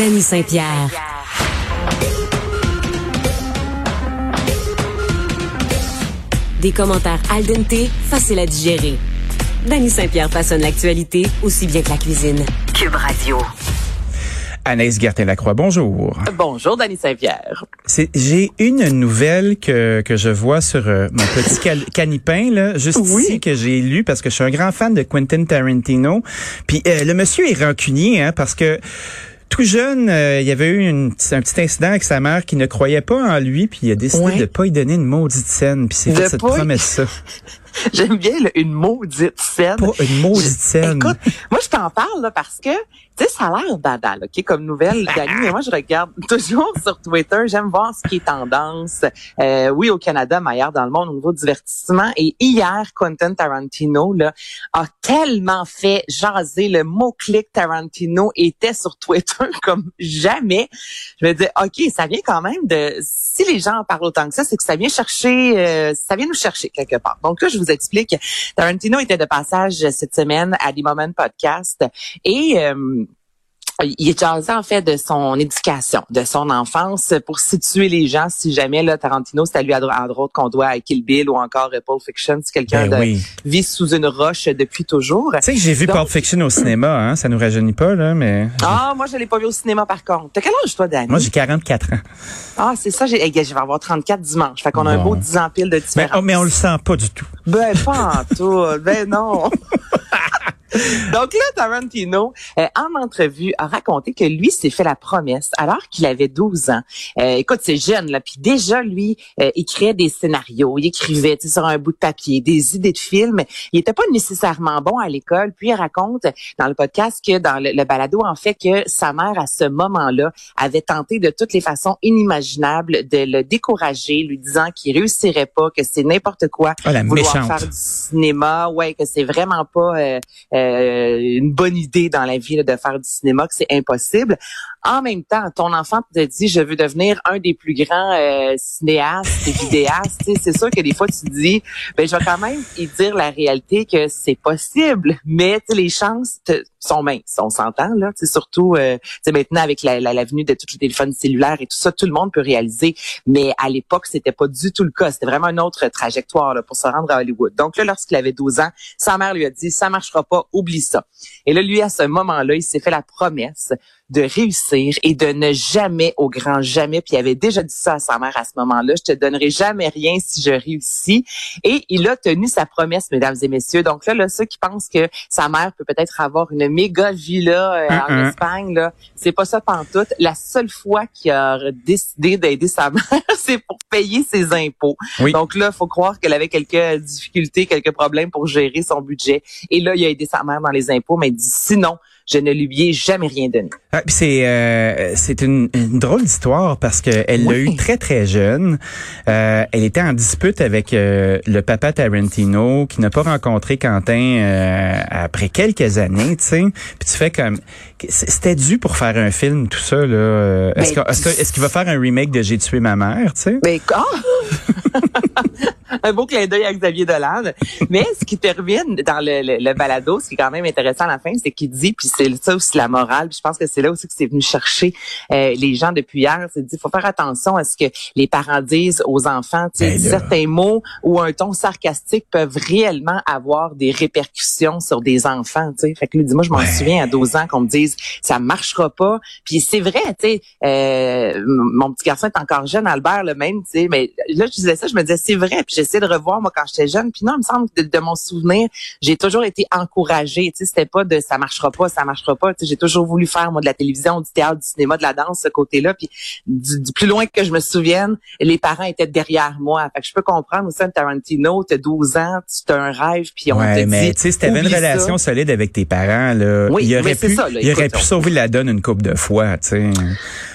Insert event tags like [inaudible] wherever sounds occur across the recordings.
Danny Saint-Pierre. Des commentaires al dente, faciles à digérer. Danny Saint-Pierre façonne l'actualité aussi bien que la cuisine. Cube Radio. Anaïs Gertin-Lacroix, bonjour. Bonjour, Danny Saint-Pierre. J'ai une nouvelle que, que je vois sur euh, mon petit [laughs] canipin, là, juste ici, que j'ai lu parce que je suis un grand fan de Quentin Tarantino. Puis euh, le monsieur est rancunier, hein, parce que tout jeune, euh, il y avait eu une, un petit incident avec sa mère qui ne croyait pas en lui, puis il a décidé de pas y donner une maudite scène, puis c'est fait cette promesse-là. [laughs] [laughs] J'aime bien une maudite scène. Pas une maudite scène. Écoute, moi je t'en parle là, parce que tu sais, ça a l'air banal, OK, comme nouvelle, Dani, mais moi, je regarde [laughs] toujours sur Twitter, j'aime voir ce qui est tendance, euh, oui, au Canada, mais ailleurs dans le monde, au niveau divertissement. Et hier, Quentin Tarantino, là, a tellement fait jaser le mot-clic Tarantino était sur Twitter [laughs] comme jamais. Je me dis, OK, ça vient quand même de, si les gens en parlent autant que ça, c'est que ça vient chercher, euh, ça vient nous chercher quelque part. Donc là, je vous explique, Tarantino était de passage cette semaine à The Moment Podcast. Et euh, il est jasé en fait de son éducation, de son enfance pour situer les gens si jamais là Tarantino c'est à lui à droite qu'on doit à Kill Bill ou encore Pulp Fiction, c'est quelqu'un ben de vit sous une roche depuis toujours. Tu sais que j'ai vu Pulp Fiction au cinéma hein, ça nous rajeunit pas là mais Ah, moi je l'ai pas vu au cinéma par contre. T'as quel âge toi Danny Moi j'ai 44 ans. Ah, c'est ça, j'ai je vais avoir 34 dimanche. Fait qu'on a un beau 10 ans pile de différence. Mais, oh, mais on le sent pas du tout. Ben pas en [laughs] tout, ben non. [laughs] Donc là, Tarantino, euh, en entrevue, a raconté que lui s'est fait la promesse alors qu'il avait 12 ans. Euh, écoute, c'est jeune là, puis déjà lui, euh, il créait des scénarios, il écrivait sur un bout de papier des idées de films. Il était pas nécessairement bon à l'école. Puis il raconte dans le podcast que dans le, balado en fait que sa mère à ce moment-là avait tenté de toutes les façons inimaginables de le décourager, lui disant qu'il réussirait pas, que c'est n'importe quoi oh, la vouloir faire du cinéma, ouais, que c'est vraiment pas euh, euh, une bonne idée dans la vie de faire du cinéma, que c'est impossible. En même temps, ton enfant te dit je veux devenir un des plus grands euh, cinéastes et vidéastes. c'est sûr que des fois tu te dis ben je vais quand même y dire la réalité que c'est possible, mais les chances sont minces, on s'entend là. C'est surtout euh, maintenant avec la, la, venue de tous les téléphones cellulaires et tout ça, tout le monde peut réaliser. Mais à l'époque, c'était pas du tout le cas. C'était vraiment une autre trajectoire là, pour se rendre à Hollywood. Donc là, lorsqu'il avait 12 ans, sa mère lui a dit ça marchera pas, oublie ça. Et là, lui à ce moment-là, il s'est fait la promesse de réussir et de ne jamais, au grand jamais, puis il avait déjà dit ça à sa mère à ce moment-là, je te donnerai jamais rien si je réussis. Et il a tenu sa promesse, mesdames et messieurs. Donc là, là ceux qui pensent que sa mère peut peut-être avoir une méga villa euh, en Espagne, là, c'est pas ça pantoute. La seule fois qu'il a décidé d'aider sa [laughs] mère, c'est pour payer ses impôts. Donc là, faut croire qu'elle avait quelques difficultés, quelques problèmes pour gérer son budget. Et là, il a aidé sa mère dans les impôts, mais il dit sinon, je ne lui ai jamais rien donné. Ah, c'est euh, c'est une, drôle d'histoire parce que elle l'a eu très très jeune. Euh, elle était en dispute avec euh, le papa Tarantino qui n'a pas rencontré Quentin euh, après quelques années, tu sais. Puis tu fais comme c'était dû pour faire un film tout ça là. Est-ce ben, est-ce qu'il va faire un remake de J'ai tué ma mère, tu sais? Ben quoi [laughs] [laughs] un beau clin d'œil à Xavier Dolan. Mais ce qui termine dans le, le, balado, ce qui est quand même intéressant à la fin, c'est qu'il dit, puis c'est ça aussi la morale, puis je pense que c'est là aussi que c'est venu chercher euh, les gens depuis hier, c'est dit, faut faire attention à ce que les parents disent aux enfants. Ben certains mots ou un ton sarcastique peuvent réellement avoir des répercussions sur des enfants. T'sais. Fait que lui dit, moi je m'en souviens à 12 ans qu'on me dise, ça marchera pas. Puis c'est vrai, tu sais, euh, mon petit garçon est encore jeune, Albert, le même, tu sais, mais là je disais ça, je me disais, c'est vrai, puis j'essaie de revoir moi quand j'étais jeune. Puis non, il me semble que de, mon souvenir, j'ai toujours été encouragée. Tu sais, c'était pas de ça marchera pas, ça marchera pas. Tu sais, j'ai toujours voulu faire moi de la télévision, du théâtre, du cinéma, de la danse, ce côté-là. Puis du, plus loin que je me souvienne, les parents étaient derrière moi. Fait que je peux comprendre aussi Tarantino, t'as 12 ans, tu as un rêve, puis on ouais, te mais tu sais, si t'avais une relation solide avec tes parents, là, oui, il aurait pu, il aurait pu sauver la donne une coupe de fois, tu sais.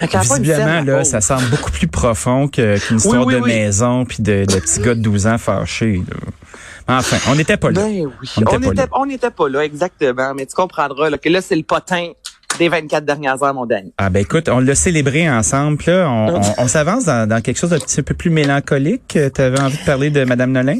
Visiblement, là, ça semble beaucoup plus profond qu'une histoire de maison puis de, de petits gars de 12 ans fâchés. Enfin, on n'était pas là. Ben oui. On n'était pas, pas, là, exactement. Mais tu comprendras là, que là, c'est le potin des 24 dernières heures, mon Danny. Ah ben écoute, on l'a célébré ensemble. Là. On, on, s'avance dans, dans, quelque chose d'un petit peu plus mélancolique. Tu avais envie de parler de Madame Nolin?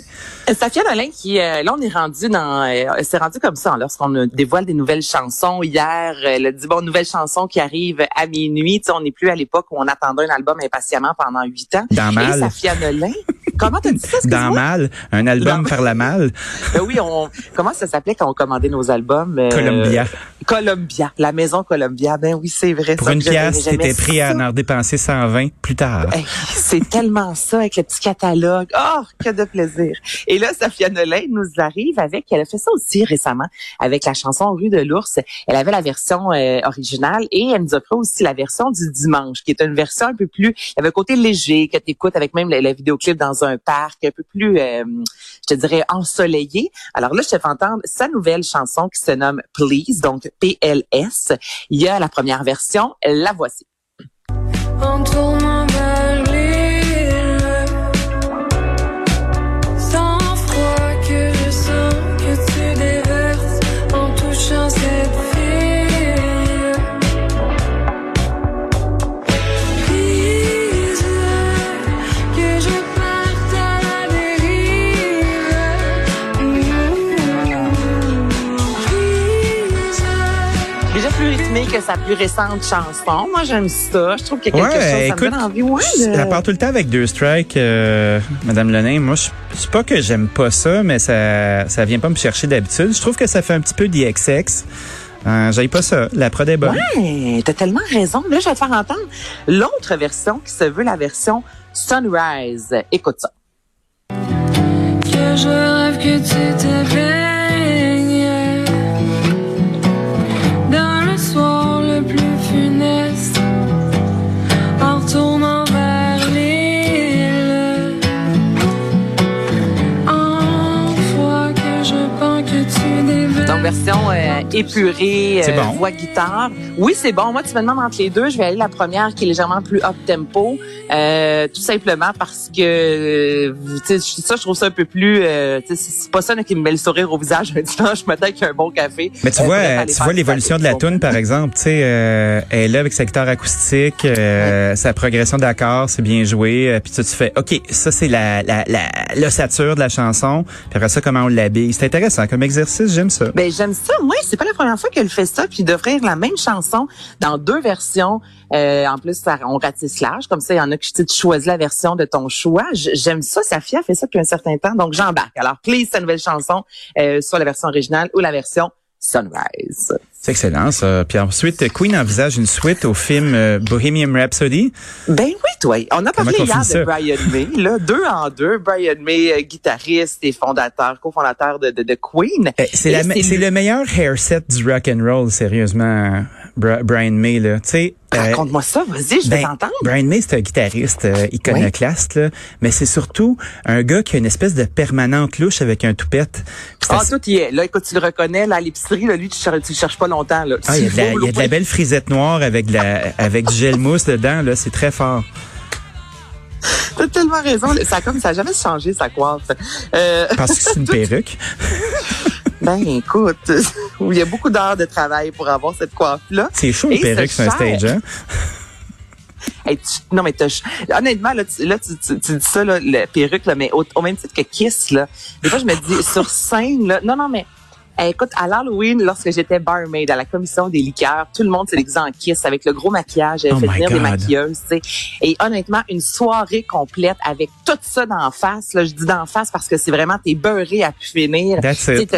Euh, Safia Nolin, qui euh, là on est rendu dans, euh, c'est rendu comme ça hein, lorsqu'on dévoile des nouvelles chansons. Hier, elle a dit bon nouvelle chanson qui arrive à minuit. On n'est plus à l'époque où on attendait un album impatiemment pendant huit ans. Dans mal. Et Safia Nolin. [laughs] Comment t'as dit ça? Dans mal, un album par la malle. [laughs] Ben oui, on. Comment ça s'appelait quand on commandait nos albums? Columbia. Columbia, la maison Columbia. Ben oui, c'est vrai. Pour une pièce, t'étais prêt à en dépenser 120 plus tard. c'est tellement ça avec le petit catalogue. Oh, que de plaisir. Et là, Safia Nolin nous arrive avec, elle a fait ça aussi récemment avec la chanson Rue de l'ours. Elle avait la version euh, originale et elle nous a fait aussi la version du dimanche, qui est une version un peu plus, il y avait un côté léger que tu écoutes avec même la, vidéoclip dans un parc, un peu plus, euh, je te dirais, ensoleillé. Alors là, je te fais entendre sa nouvelle chanson qui se nomme Please, donc PLS. Il y a la première version, la voici. Que sa plus récente chanson. Moi, j'aime ça. Je trouve qu'il y a quelque chose, ça écoute, me donne envie. Ouais, de... part tout le temps avec deux strikes, euh, Madame Lenin. Moi, c'est pas que j'aime pas ça, mais ça, ça vient pas me chercher d'habitude. Je trouve que ça fait un petit peu d'XX. Euh, J'aille pas ça. La prod est bonne. Ouais, t'as tellement raison. Là, je vais te faire entendre l'autre version qui se veut la version Sunrise. Écoute ça. Que je rêve que tu te euh, épurée, euh, voix guitare. Oui, c'est bon. Moi, tu me demandes entre les deux, je vais aller la première qui est légèrement plus up tempo, euh, tout simplement parce que tu sais, ça, je trouve ça un peu plus. c'est pas ça qui me met le sourire au visage un [laughs] dimanche matin avec un bon café. Mais tu vois, tu vois l'évolution de la tune, par exemple. Tu sais, elle est là avec sa guitare acoustique, sa progression d'accords, c'est bien joué. puis tu, tu fais, ok, ça c'est la la l'ossature de la chanson. Puis après ça, comment on l'habille. C'est intéressant comme exercice. J'aime ça. Ben, j'aime ça. Moi, c'est pas la première fois qu'elle fait ça, puis d'offrir la même chanson dans deux versions. Euh, en plus, ça, on ratisse large. Comme ça, il y en a qui tu choisis la version de ton choix. J'aime ça. Safia fait ça depuis un certain temps, donc j'embarque. Alors, please, sa nouvelle chanson, euh, soit la version originale ou la version Sunrise. C'est excellent, ça. Puis ensuite, Queen envisage une suite au film euh, Bohemian Rhapsody. Ben oui, toi. On a parlé hier de Brian May, là, deux en deux. Brian May, euh, guitariste et fondateur, cofondateur de, de, de Queen. Eh, c'est le meilleur hairset du rock and roll, sérieusement, Brian May, là. Tu sais, euh, Raconte-moi ça, vas-y, je vais ben, t'entendre. Brian May, c'est un guitariste euh, iconoclaste, là, mais c'est surtout un gars qui a une espèce de permanente louche avec un toupette. Ah, tout y est. Là, écoute, tu le reconnais, là, à l'épicerie, là, lui, tu cherches, tu cherches pas longtemps. Là. Ah, il y a, de la, y a de la belle frisette noire avec, la, avec du gel mousse dedans, là, c'est très fort. [laughs] T'as tellement raison. Ça comme ça n'a jamais changé sa coiffe. Euh... Parce que c'est une [laughs] perruque. Ben écoute, [laughs] il y a beaucoup d'heures de travail pour avoir cette coiffe-là. C'est chaud une perruque sur un stage, hein? [laughs] non, mais honnêtement, là, tu, là, tu, tu, dis ça, là, la perruque, là, mais au, même titre que Kiss, là, des fois, je me dis, sur scène, là, non, non, mais écoute, à l'Halloween, lorsque j'étais barmaid à la commission des liqueurs, tout le monde s'est déguisé en Kiss avec le gros maquillage, oh fait venir des maquilleuses, tu sais. Et honnêtement, une soirée complète avec tout ça d'en face, là, je dis d'en face parce que c'est vraiment, t'es beurré à pu finir. That's it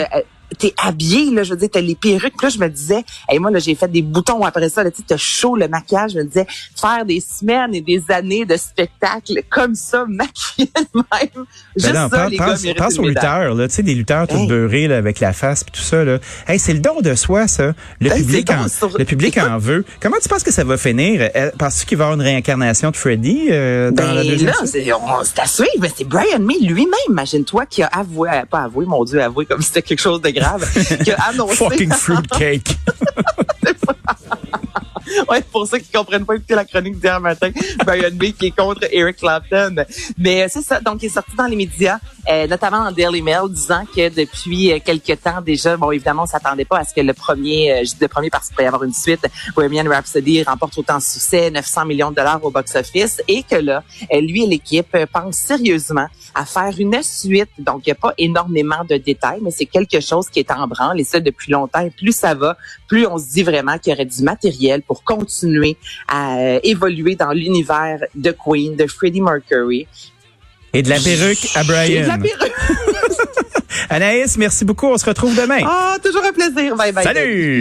t'es habillé, là, je veux dire, t'as les perruques. Là, je me disais, et moi, là, j'ai fait des boutons après ça, là, tu t'as chaud le maquillage. Je me disais, faire des semaines et des années de spectacle comme ça, maquillé même. Juste ben ça, les pense, gars pense aux lutteurs, là, tu sais, des lutteurs tout beurrés, là, avec la face et tout ça, là. Hey, c'est le don de soi, ça. Le ben, public en, le public en veut. Comment tu penses que ça va finir? Euh, penses-tu qu'il va y avoir une réincarnation de Freddy, euh, dans ben, la deuxième là, c'est, à suivre. Mais c'est Brian May lui-même, imagine-toi, qui a avoué, pas avoué, mon Dieu, avoué comme si c'était quelque chose de grave grave, qui a annoncé. Fucking fruitcake. [laughs] [laughs] [laughs] ouais, pour ceux qui comprennent pas écouter la chronique d'hier matin, Brian May qui est contre Eric Clapton. Mais c'est ça, donc il est sorti dans les médias euh, notamment dans Daily Mail, disant que depuis euh, quelques temps déjà, bon, évidemment, on s'attendait pas à ce que le premier, euh, le premier parce qu'il pourrait y avoir une suite, Bohemian Rhapsody remporte autant de succès, 900 millions de dollars au box-office, et que là, lui et l'équipe pensent sérieusement à faire une suite. Donc, il n'y a pas énormément de détails, mais c'est quelque chose qui est en branle, et ça depuis longtemps. Plus ça va, plus on se dit vraiment qu'il y aurait du matériel pour continuer à évoluer dans l'univers de Queen, de Freddie Mercury. Et de la perruque à Brian. Et de la perruque. [laughs] Anaïs, merci beaucoup. On se retrouve demain. Ah, toujours un plaisir. Bye bye. Salut.